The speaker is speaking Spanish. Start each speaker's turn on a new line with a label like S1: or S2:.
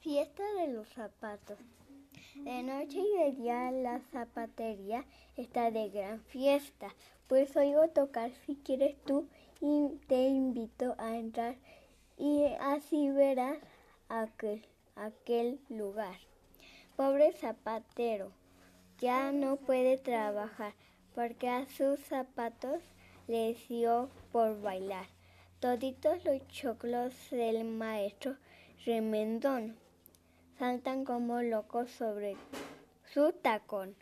S1: Fiesta de los zapatos. De noche y de día la zapatería está de gran fiesta. Pues oigo tocar si quieres tú y te invito a entrar y así verás aquel, aquel lugar. Pobre zapatero, ya no puede trabajar porque a sus zapatos les dio por bailar. Toditos los choclos del maestro remendón saltan como locos sobre su tacón.